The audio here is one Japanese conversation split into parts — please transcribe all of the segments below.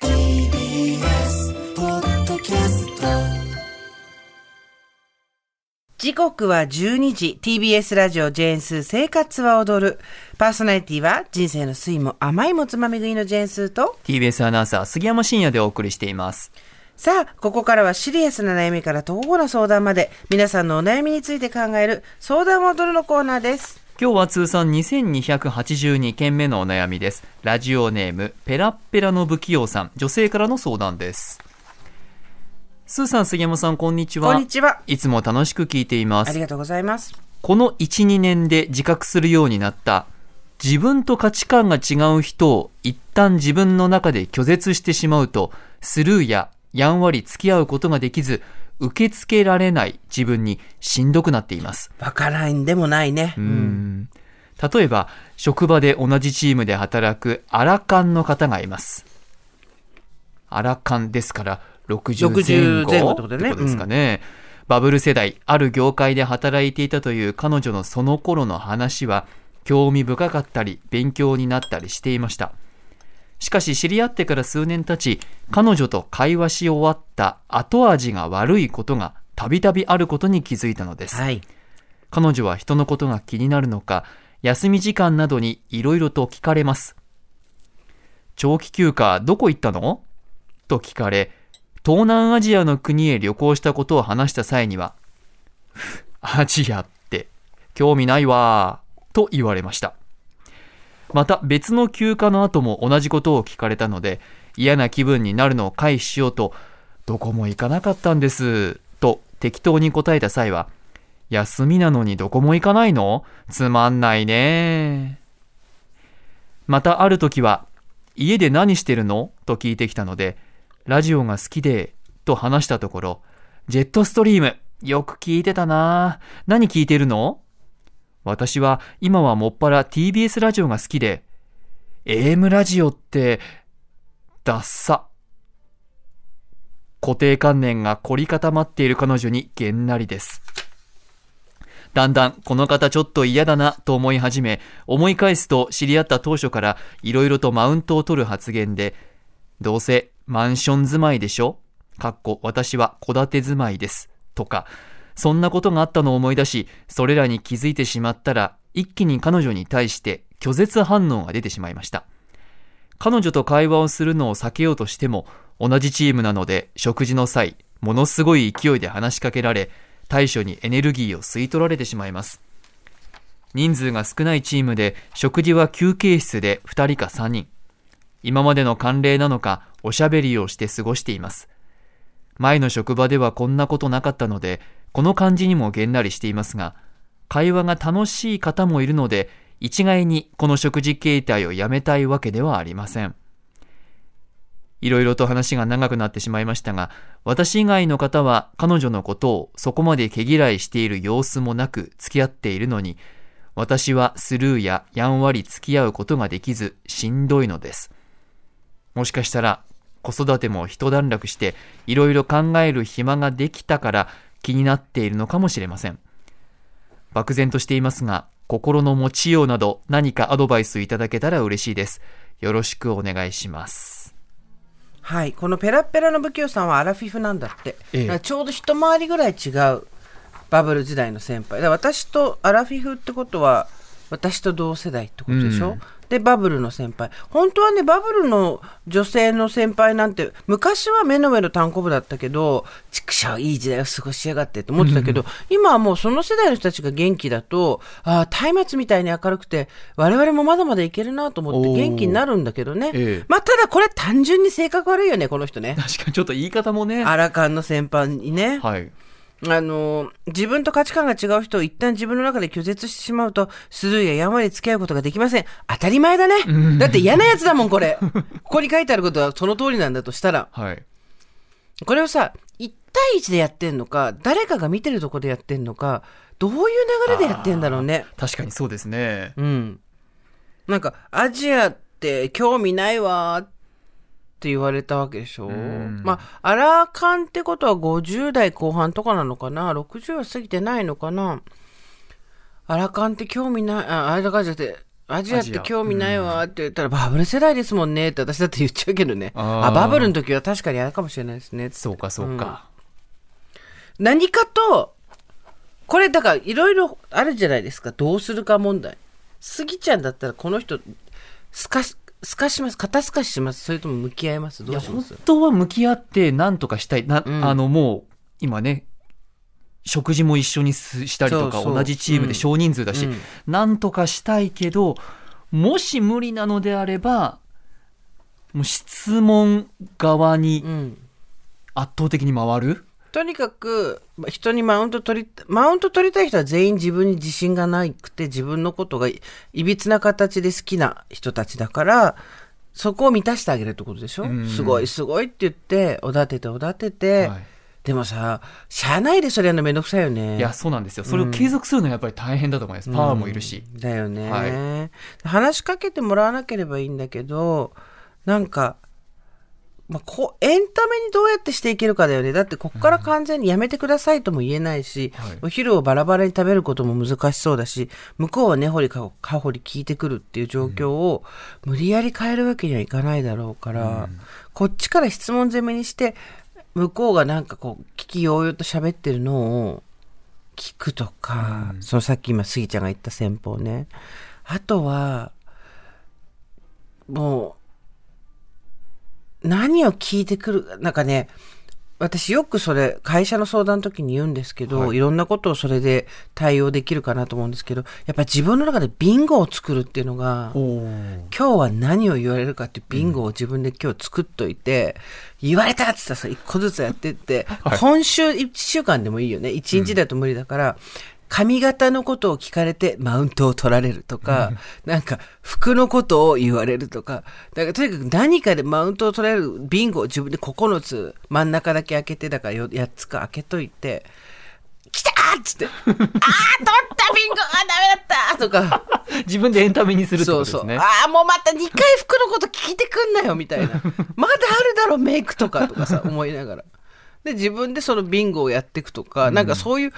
TBS ポッドキャスト。時刻は12時。TBS ラジオジェーンスー生活は踊る。パーソナリティは人生の酸いも甘いもつまみ食いのジェーンスーと。TBS アナウンサー杉山真也でお送りしています。さあここからはシリアスな悩みから徒歩な相談まで。皆さんのお悩みについて考える相談を踊るのコーナーです今日は通算2282件目のお悩みです。ラジオネーム、ペラッペラの不器用さん、女性からの相談です。スーさん、杉山さん、こんにちは。こんにちはいつも楽しく聞いています。ありがとうございますこの1、2年で自覚するようになった、自分と価値観が違う人を一旦自分の中で拒絶してしまうと、スルーややんわり付き合うことができず、受け付けられない自分にしんどくなっています。わからないんでもないね、うん例えば、職場で同じチームで働くアラカンの方がいます。アラカンですから、60 60前前後後ってことだねってことですかね。バブル世代、ある業界で働いていたという彼女のその頃の話は、興味深かったり、勉強になったりしていました。しかし知り合ってから数年経ち、彼女と会話し終わった後味が悪いことがたびたびあることに気づいたのです。はい彼女は人のことが気になるのか、休み時間などにいろいろと聞かれます。長期休暇どこ行ったの？と聞かれ、東南アジアの国へ旅行したことを話した際には、ふ アジアって興味ないわーと言われました。また別の休暇の後も同じことを聞かれたので、嫌な気分になるのを回避しようと、どこも行かなかったんです、と適当に答えた際は、休みなのにどこも行かないのつまんないね。またある時は、家で何してるの？と聞いてきたので、ラジオが好きで、と話したところ、ジェットストリーム、よく聞いてたな。何聞いてるの？私は今はもっぱら TBS ラジオが好きで、AM ラジオって、ダッサ。固定観念が凝り固まっている彼女にげんなりです。だんだんこの方ちょっと嫌だなと思い始め、思い返すと知り合った当初からいろいろとマウントを取る発言で、どうせマンション住まいでしょ？かっこ私は戸建て住まいです。とか、そんなことがあったのを思い出し、それらに気づいてしまったら、一気に彼女に対して拒絶反応が出てしまいました。彼女と会話をするのを避けようとしても、同じチームなので食事の際、ものすごい勢いで話しかけられ、対処にエネルギーを吸い取られてしまいます。人数が少ないチームで食事は休憩室で2人か3人。今までの慣例なのかおしゃべりをして過ごしています。前の職場ではこんなことなかったので、この感じにもげんなりしていますが、会話が楽しい方もいるので、一概にこの食事形態をやめたいわけではありません。いろいろと話が長くなってしまいましたが、私以外の方は彼女のことをそこまで毛嫌いしている様子もなく付き合っているのに、私はスルーややんわり付き合うことができずしんどいのです。もしかしたら子育ても一段落していろいろ考える暇ができたから気になっているのかもしれません。漠然としていますが、心の持ちようなど何かアドバイスいただけたら嬉しいです。よろしくお願いします。はいこのペラッペラの不器用さんはアラフィフなんだって、ええちょうど一回りぐらい違うバブル時代の先輩だ私とアラフィフってことは私と同世代ってことでしょ、うんでバブルの先輩本当はねバブルの女性の先輩なんて昔は目の上の単行部だったけど畜生いい時代を過ごしやがってと思ってたけど、今はもうその世代の人たちが元気だとああ松明みたいに明るくて我々もまだまだいけるなと思って元気になるんだけどね、ええまあただこれ単純に性格悪いよねこの人ね確かにちょっと言い方もね。アラカンの先輩にね。はい。あの、自分と価値観が違う人を一旦自分の中で拒絶してしまうと、スルーややんわり付き合うことができません。当たり前だね。だって嫌なやつだもん、これ。ここに書いてあることはその通りなんだとしたら。はい。これをさ、1対1でやってんのか、誰かが見てるとこでやってんのか、どういう流れでやってんだろうね。確かにそうですね。うん。なんか、アジアって興味ないわーって言われたわけでしょ。んまあ、アラカンってことは50代後半とかなのかな ?60 は過ぎてないのかな？アラカンって興味ない、あ、アラカンじゃなくて、アジアって興味ないわーって言ったら、バブル世代ですもんねって私だって言っちゃうけどね。あーあバブルの時は確かにあれかもしれないですね。そうか、そうか。何かと、これだからいろいろあるじゃないですか。どうするか問題。スギちゃんだったらこの人、すかし、すかします肩すかしします。それとも向き合います？どいうします？当は向き合って何とかしたい。な、ん。あの、もう、今ね、食事も一緒にすしたりとか、同じチームで少人数だし、うん。なんとかしたいけど、もし無理なのであれば、もう質問側にうん。圧倒的に回る、とにかく、ま人にマウント取り、マウント取りたい人は全員自分に自信がなくて、自分のことがいいびつな形で好きな人たちだから、そこを満たしてあげるってことでしょ、うんすごいすごいって言って、おだてておだてて、はいでもさ、しゃあないでそれやるのめんどくさいよね。いや、そうなんですよ。それを継続するのはやっぱり大変だと思います。パワーもいるし。だよね、は話しかけてもらわなければいいんだけどなんか、まあ、こうエンタメにどうやってしていけるかだよね。だってこっから完全にやめてくださいとも言えないし、はい。お昼をバラバラに食べることも難しそうだし向こうは根掘りかか掘り聞いてくるっていう状況を無理やり変えるわけにはいかないだろうから、こっちから質問攻めにして向こうがなんかこう聞きようよと喋ってるのを聞くとか、そのさっき今スギちゃんが言った戦法ね。あとはもう何を聞いてくるなんかね私よくそれ会社の相談の時に言うんですけど、はい。い、ろんなことをそれで対応できるかなと思うんですけどやっぱ自分の中でビンゴを作るっていうのがお今日は何を言われるかっていうビンゴを自分で今日作っといて、言われたって言ったらさ、一個ずつやってって、はい。今週一週間でもいいよね。一日だと無理だから、髪型のことを聞かれてマウントを取られるとか、なんか服のことを言われるとか、だからとにかく何かでマウントを取られるビンゴを自分で9つ真ん中だけ開けて、だからよ8つか開けといて、来たーっつって、あー取ったビンゴあダメだったとか、自分でエンタメにするってことですね。そうそう。ああ、もうまた2回服のこと聞いてくんなよ、みたいな。まだあるだろ、メイクとかとかさ、思いながら。で、自分でそのビンゴをやっていくとか、なんかそういう、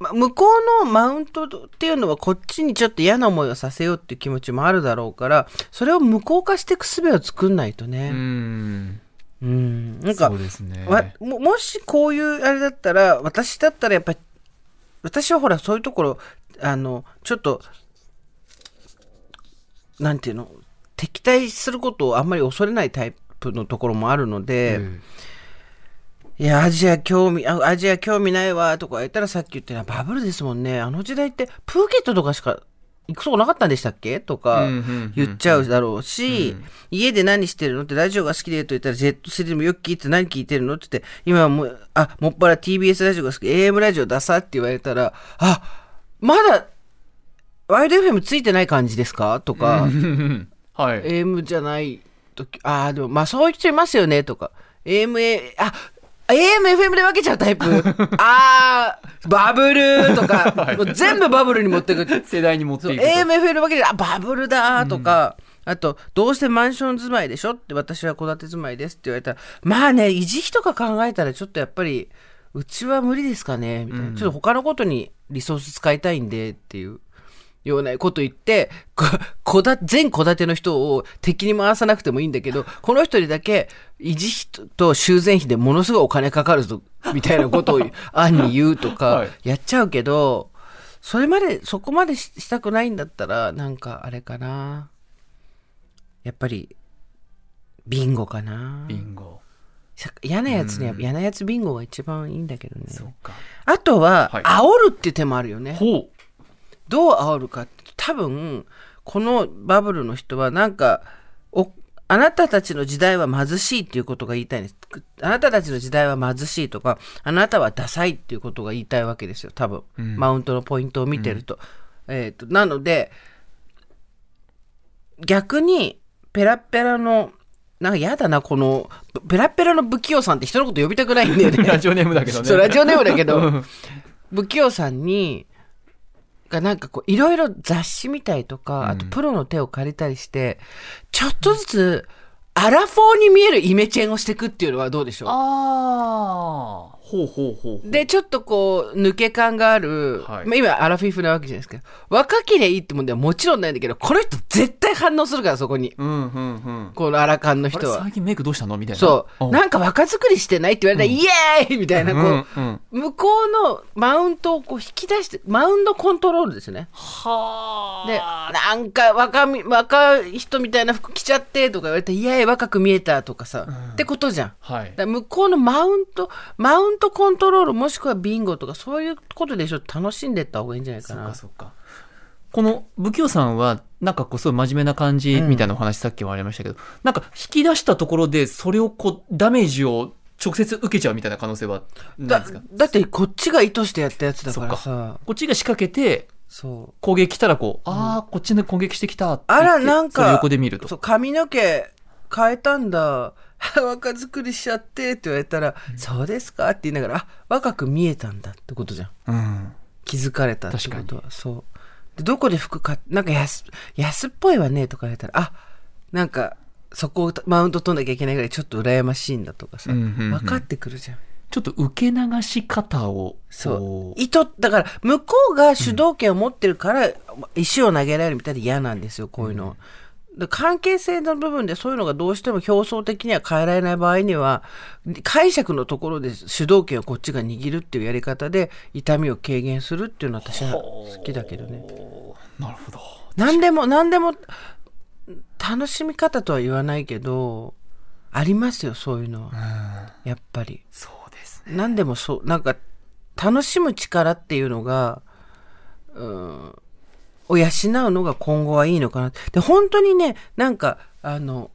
ま向こうのマウントっていうのはこっちにちょっと嫌な思いをさせようっていう気持ちもあるだろうから、それを無効化していく術を作んないとうね。ん。うん。なんかね。わももしこういうあれだったら私だったらやっぱり私はほらそういうところあのちょっとなんていうの敵対することをあんまり恐れないタイプのところもあるので、うんいやアジア興味あアジア興味ないわとか言ったらさっき言ったようなバブルですもんね。あの時代ってプーケットとかしか行くとこなかったんでしたっけ？とか言っちゃうだろうし、家で何してるの？ってラジオが好きでと言ったらジェットスリムよく聞いて何聞いてるの？って言って今はもうあもっぱら TBS ラジオが好き AM ラジオ出さって言われたらあまだワイド FM ついてない感じですか？とか、はい。AM じゃない時ああでもまあそういう人いますよね？とか AM あ AM、FM で分けちゃうタイプ。あー、バブルとか、もう全部バブルに持ってくる。世代に持っていくと。AM、FM で分けて、あ、バブルだーとか、あと、どうしてマンション住まいでしょって、私は戸建て住まいですって言われたら、まあね、維持費とか考えたら、ちょっとやっぱり、うちは無理ですかねみたいな。ちょっと他のことにリソース使いたいんでっていう。ようなこと言って、ここだ全戸建ての人を敵に回さなくてもいいんだけど、この人にだけ維持費と修繕費でものすごいお金かかるぞ、みたいなことを 案に言うとはかい、やっちゃうけど、それまで、そこまでししたくないんだったら、なんかあれかな。やっぱり、ビンゴかな。ビンゴ。さ嫌なやつには、嫌なやつビンゴが一番いいんだけどね。そうか。あとは、はい煽るって手もあるよね。ほう。どう煽るかって多分このバブルの人はなんかおあなたたちの時代は貧しいっていうことが言いたいんです。あなたたちの時代は貧しいとか、あなたはダサいっていうことが言いたいわけですよ、多分。マウントのポイントを見てると。えっ、と、なので、逆に、ペラッペラの、なんか嫌だな、この、ペラッペラの不器用さんって人のこと呼びたくないんだよね。ラジオネームだけどね。そう、ラジオネームだけうどん、不器用さんに、がなんかこう、いろいろ雑誌見たりとか、あとプロの手を借りたりして、ちょっとずつ、アラフォーに見えるイメチェンをしていくっていうのはどうでしょう？ああ、ほうほうほう。で、ちょっとこう、抜け感がある、はいまあ今、アラフィフなわけじゃないですか。若ければいいってもんではもちろんないんだけど、この人絶対反応するから、そこに。うん、うん、うん。このアラカンの人は。最近メイクどうしたの？みたいな。そう。んなんか若作りしてないって言われたら、イエーイみたいな、こう、うんうん向こうのマウントをこう引き出して、マウンドコントロールですね。はで、なんか若み、若い人みたいな服着ちゃってとか言われて、いやいや若く見えたとかさ、ってことじゃん。はいだ向こうのマウント、マウントコントロールもしくはビンゴとかそういうことでしょ楽しんでった方がいいんじゃないかなそうか、。そうか。この不器用さんは、なんかこう、すごい真面目な感じみたいなお話さっきもありましたけど、なんか引き出したところで、それをこう、ダメージを直接受けちゃうみたいな可能性はなですか？だってこっちが意図してやったやつだからそさ。こっちが仕掛けて、そう。攻撃来たらこう、ああ、こっちで攻撃してきたって言あら、なんか、横で見ると。そう、髪の毛変えたんだ。若作りしちゃってって言われたら、そうですかって言いながら、あ、若く見えたんだってことじゃん。うん。気づかれたってこ確とは。そう。で、どこで服買っ、なんか安、安っぽいわねとか言われたら、あ、なんか、そこをマウント取んなきゃいけないぐらいちょっと羨ましいんだとかさ、うんうんうん分かってくるじゃん。ちょっと受け流し方を、そうこ。意図、だから、向こうが主導権を持ってるから、石を投げられるみたいで嫌なんですよ、こういうの。で関係性の部分でそういうのがどうしても表層的には変えられない場合には、解釈のところで主導権をこっちが握るっていうやり方で、痛みを軽減するっていうのは私は好きだけどね。なるほど。何でも、何でも、楽しみ方とは言わないけど、ありますよ、そういうのは。やっぱり。そうですね。何でもそう、なんか、楽しむ力っていうのが、うん、を養うのが今後はいいのかな。で、本当にね、なんか、あの、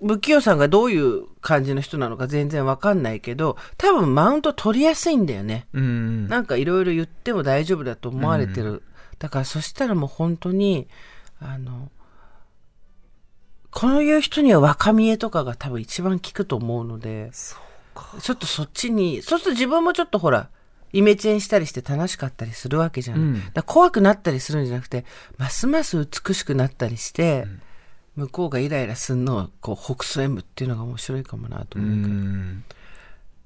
む不器用さんがどういう感じの人なのか全然わかんないけど、多分マウント取りやすいんだよね。うん。なんかいろいろ言っても大丈夫だと思われてる。だからそしたらもう本当に、あの、こういう人には若見えとかが多分一番効くと思うので、ちょっとそっちに、そうすると自分もちょっとほら、イメチェンしたりして楽しかったりするわけじゃん。うんだ怖くなったりするんじゃなくて、ますます美しくなったりして、向こうがイライラするのをこう、ほくそ笑むっていうのが面白いかもなとう思うから。ん。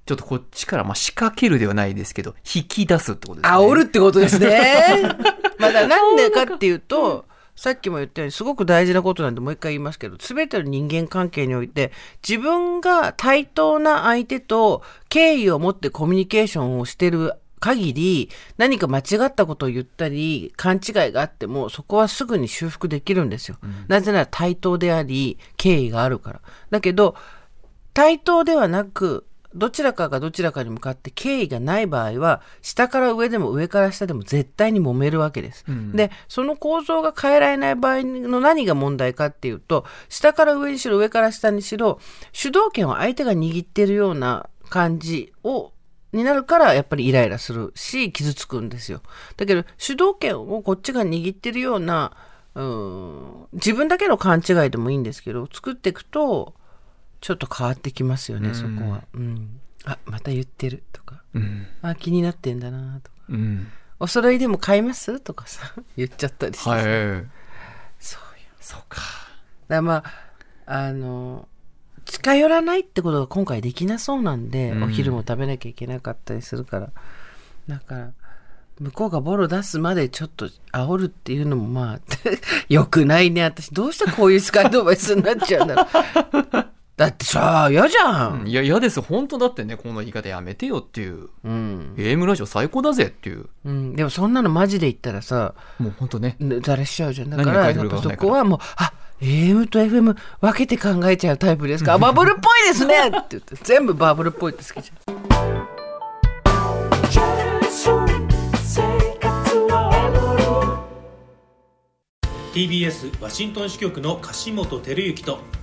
ちょっとこっちから、まあ、仕掛けるではないですけど、引き出すってことですね。煽るってことですね。まあだなんでかっていうと、さっきも言ったようにすごく大事なことなんでもう一回言いますけど、すべての人間関係において自分が対等な相手と敬意を持ってコミュニケーションをしてる限り何か間違ったことを言ったり勘違いがあってもそこはすぐに修復できるんですよ。なぜなら対等であり敬意があるから。だけど対等ではなく、どちらかがどちらかに向かって敬意がない場合は、下から上でも上から下でも絶対に揉めるわけです。で、その構造が変えられない場合の何が問題かっていうと、下から上にしろ上から下にしろ、主導権を相手が握っているような感じを、になるからやっぱりイライラするし、傷つくんですよ。だけど、主導権をこっちが握ってるような、うん、自分だけの勘違いでもいいんですけど、作っていくと、ちょっと変わってきますよね、そこは。うん。あ、また言ってるとか。うん。あ、気になってんだなとか。うん。お揃いでも買います？とかさ、言っちゃったりして。はい。そうよ。そうか。だからまあ、あの、近寄らないってことが今回できなそうなんで、うんお昼も食べなきゃいけなかったりするから。だから、向こうがボロ出すまでちょっと煽るっていうのもまあ、良くないね。私どうしてこういうスカイドバイスになっちゃうんだろう。だってさ、嫌じゃん。いや、嫌です。本当だってね、この言い方やめてよっていう。うん。AM ラジオ最高だぜっていう。うん。でもそんなのマジで言ったらさ、もう本当ね。ねざらしちゃうじゃん。だから、かそこはもう、あ、AM と FM 分けて考えちゃうタイプですかあ バブルっぽいですねって言って、全部バブルっぽいって好きじゃん。TBS ワシントン支局の樫本照之と